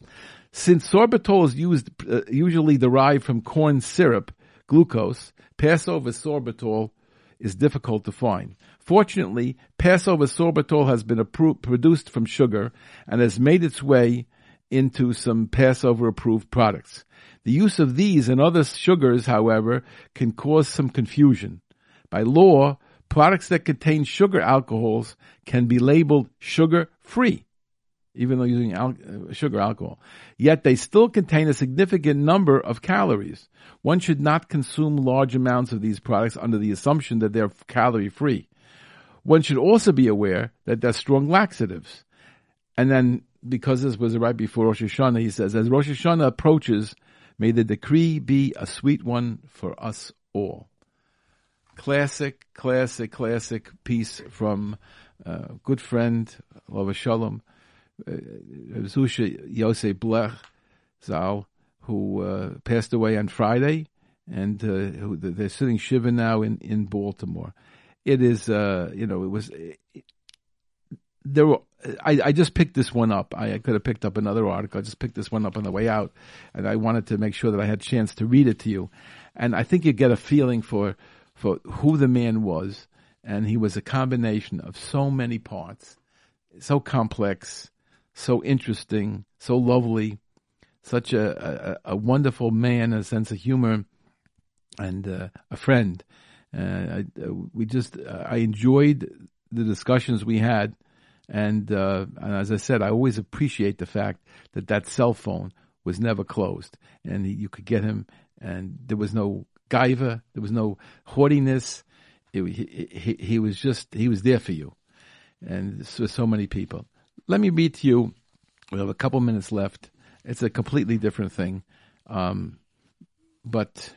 Since sorbitol is used, uh, usually derived from corn syrup, glucose, Passover sorbitol is difficult to find. Fortunately, Passover sorbitol has been appro- produced from sugar and has made its way into some Passover approved products. The use of these and other sugars, however, can cause some confusion. By law, products that contain sugar alcohols can be labeled sugar free, even though using al- uh, sugar alcohol. Yet they still contain a significant number of calories. One should not consume large amounts of these products under the assumption that they're calorie free. One should also be aware that they're strong laxatives. And then, because this was right before Rosh Hashanah, he says, as Rosh Hashanah approaches, may the decree be a sweet one for us all. Classic, classic, classic piece from uh, good friend, alav hashalom, uh, Zusha Yosef Blech Zal, who uh, passed away on Friday, and uh, who, they're sitting Shiva now in, in Baltimore it is uh, you know it was there were I, I just picked this one up. I, could have picked up another article. I just picked this one up on the way out, and I wanted to make sure that I had a chance to read it to you. And I think you get a feeling for for who the man was, and he was a combination of so many parts, so complex, so interesting, so lovely, such a a, a wonderful man, a sense of humor, and uh, a friend. Uh, I, we just uh, I enjoyed the discussions we had, and, and as I said, I always appreciate the fact that that cell phone was never closed, and you could get him, and there was no gaiva, there was no haughtiness. It, he, he, he, was just he was there for you, and for so many people. Let me read to you. We have a couple minutes left. It's a completely different thing, um, but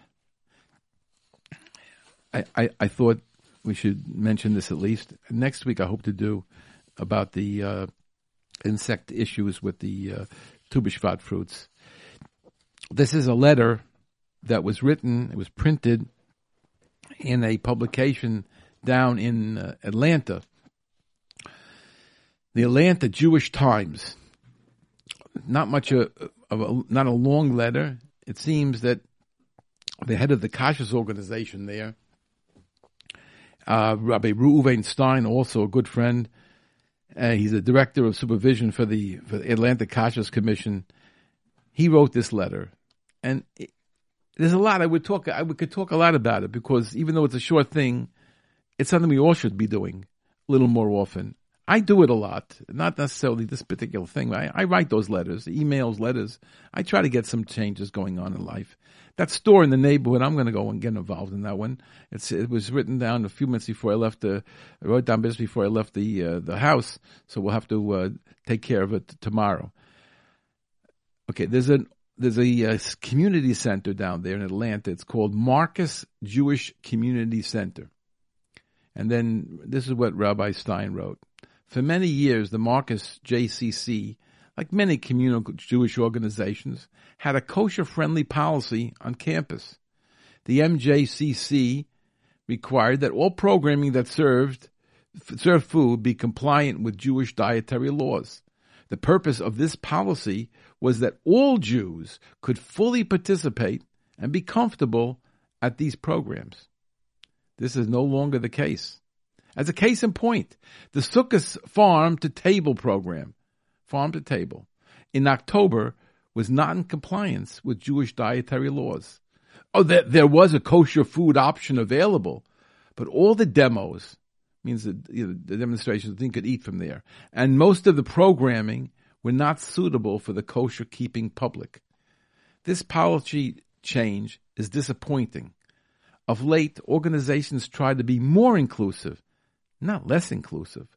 I, I, I, thought we should mention this at least. Next week, I hope to do about the uh, insect issues with the uh, Tu B'Shvat fruits. This is a letter that was written, it was printed in a publication down in uh, Atlanta, the Atlanta Jewish Times. Not much a, of a, not a long letter. It seems that the head of the Kashrus organization there uh, Rabbi Reuven Stein, also a good friend. Uh, he's a director of supervision for the, for the Kashrus Commission. He wrote this letter, and it, there's a lot I would talk. I could talk a lot about it because even though it's a short thing, it's something we all should be doing a little more often. I do it a lot, not necessarily this particular thing. I, I write those letters, emails, letters. I try to get some changes going on in life that store in the neighborhood, I'm going to go and get involved in that one. It's it was written down a few minutes before I left the I wrote down just before I left the uh, the house, so we'll have to uh, take care of it tomorrow. Okay, there's a there's a, uh, community center down there in Atlanta. It's called Marcus Jewish Community Center. And then this is what Rabbi Stein wrote. For many years, the Marcus JCC like many communal Jewish organizations, had a kosher friendly policy on campus. The MJCC required that all programming that served served food be compliant with Jewish dietary laws. The purpose of this policy was that all Jews could fully participate and be comfortable at these programs. This is no longer the case. As a case in point, the Sukkot Farm to Table program farm to table, in October was not in compliance with Jewish dietary laws. Oh, there, there was a kosher food option available, but all the demos means that you know, the demonstrations didn't could eat from there, and most of the programming were not suitable for the kosher keeping public. This policy change is disappointing. Of late, organizations try to be more inclusive, not less inclusive.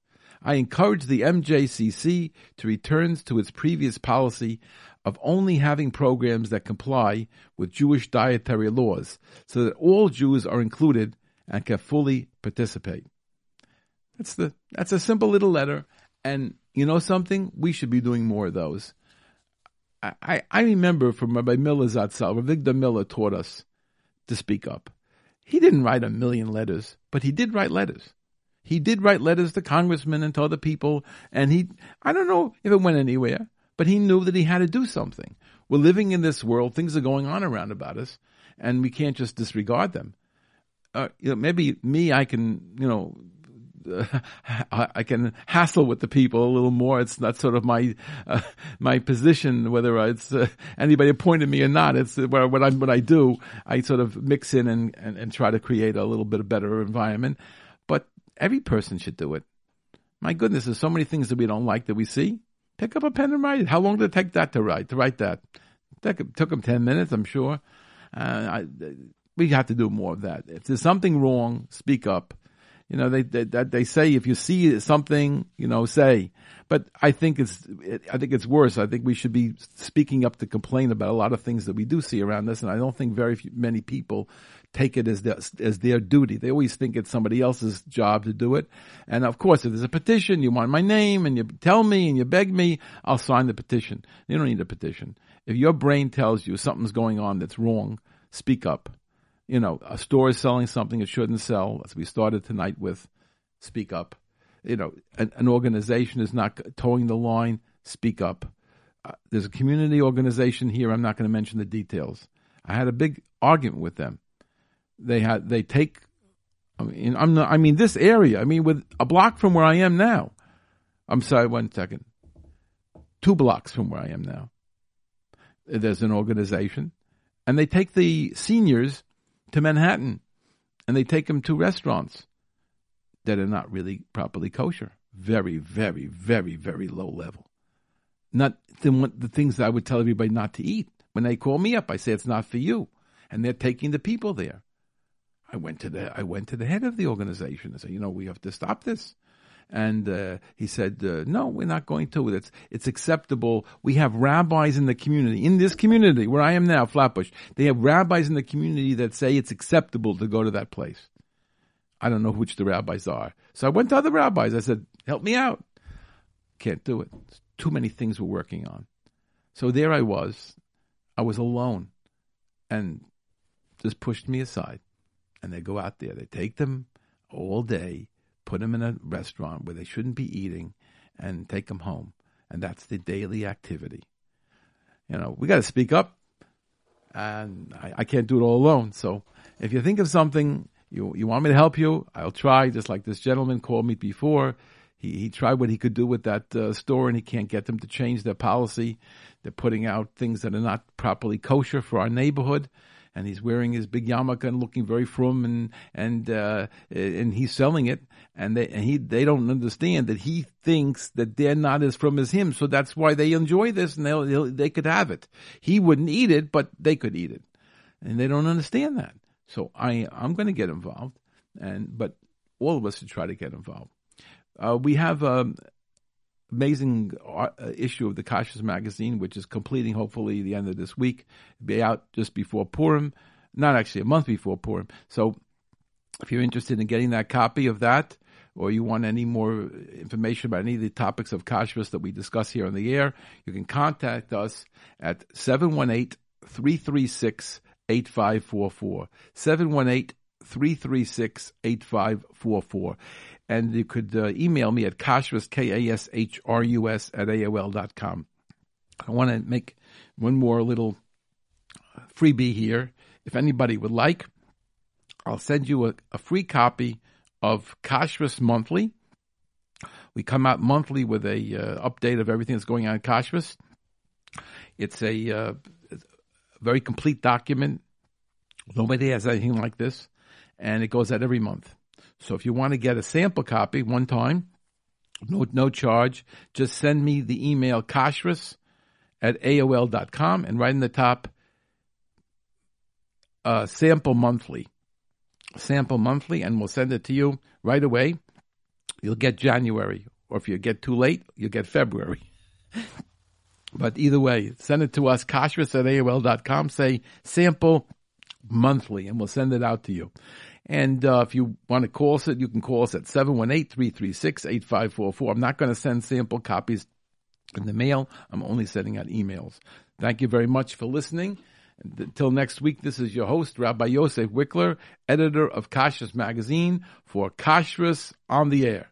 I encourage the MJCC to return to its previous policy of only having programs that comply with Jewish dietary laws so that all Jews are included and can fully participate. That's the that's a simple little letter and you know something we should be doing more of those. I, I remember from Rabbi Miller Zatzal, Avigdor Miller taught us to speak up. He didn't write a million letters, but he did write letters. He did write letters to congressmen and to other people, and he, I don't know if it went anywhere, but he knew that he had to do something. We're living in this world, things are going on around about us, and we can't just disregard them. Uh, you know, maybe me, I can, you know, I can hassle with the people a little more. It's not sort of my uh, my position, whether it's uh, anybody appointed me or not. It's where what I what I do. I sort of mix in and, and, and try to create a little bit of better environment. But every person should do it. My goodness, there's so many things that we don't like that we see. Pick up a pen and write it. How long did it take that to write? To write that, it took them ten minutes, I'm sure. Uh, I, we have to do more of that. If there's something wrong, speak up you know, they, they, they say if you see something, you know, say. But I think it's, I think it's worse. I think we should be speaking up to complain about a lot of things that we do see around us, and I don't think very few, many people take it as their, as their duty. They always think it's somebody else's job to do it. And of course, if there's a petition, you want my name, and you tell me, and you beg me, I'll sign the petition. You don't need a petition. If your brain tells you something's going on that's wrong, speak up you know, a store is selling something it shouldn't sell, as we started tonight with, speak up. You know, an, an organization is not toeing the line, speak up. Uh, there's a community organization here. I'm not going to mention the details. I had a big argument with them. They had they take. I mean, I'm not, I mean this area. I mean, with a block from where I am now. I'm sorry, one second. Two blocks from where I am now. There's an organization, and they take the seniors to Manhattan and they take them to restaurants that are not really properly kosher. Very, very, very, very low level. Not the, the things that I would tell everybody not to eat. When they call me up, I say it's not for you, and they're taking the people there. I went to the I went to the head of the organization and said, you know, we have to stop this. And uh, he said, uh, "No, we're not going to. It's it's acceptable. We have rabbis in the community, in this community where I am now, Flatbush. They have rabbis in the community that say it's acceptable to go to that place. I don't know which the rabbis are. So I went to other rabbis. I said, "Help me out." Can't do it. too many things we're working on. So there I was. I was alone, and just pushed me aside. And they go out there. They take them all day put them in a restaurant where they shouldn't be eating, and take them home. And that's the daily activity. You know, we got to speak up, and I, I can't do it all alone. So if you think of something you you want me to help you, I'll try. Just like this gentleman called me before. He, he tried what he could do with that uh, store, and he can't get them to change their policy. They're putting out things that are not properly kosher for our neighborhood and he's wearing his big yarmulke and looking very frum, and and uh, and he's selling it, and they and he they don't understand that he thinks that they're not as frum as him, so that's why they enjoy this and they they could have it. He wouldn't eat it, but they could eat it, and they don't understand that. So I I'm going to get involved, and but all of us should try to get involved. Uh, we have um, amazing uh, issue of the Kashrus magazine, which is completing hopefully the end of this week. It'll be out just before Purim, not actually a month before Purim. So if you're interested in getting that copy of that, or you want any more information about any of the topics of Kashrus that we discuss here on the air, you can contact us at 718 336 8544. 718 336 8544 and you could uh, email me at kashrus, K-A-S-H-R-U-S, at AOL dot com. I want to make one more little freebie here. If anybody would like, I'll send you a, a free copy of Kashrus Monthly. We come out monthly with a uh, update of everything that's going on in Kashrus. It's a uh, very complete document. Nobody has anything like this, and it goes out every month. So if you want to get a sample copy one time, no, no charge, just send me the email kashrus at AOL.com and right in the top, uh, sample monthly. Sample monthly, and we'll send it to you right away. You'll get January, or if you get too late, you'll get February. but either way, send it to us, kashrus at AOL.com. Say sample monthly, and we'll send it out to you. And uh, if you want to call us, you can call us at 718-336-8544. I'm not going to send sample copies In the mail, I'm only sending out emails. Thank you very much for listening. Until next week, this is your host, Rabbi Yosef Wikler, editor of Kashrus Magazine for Kashrus on the Air.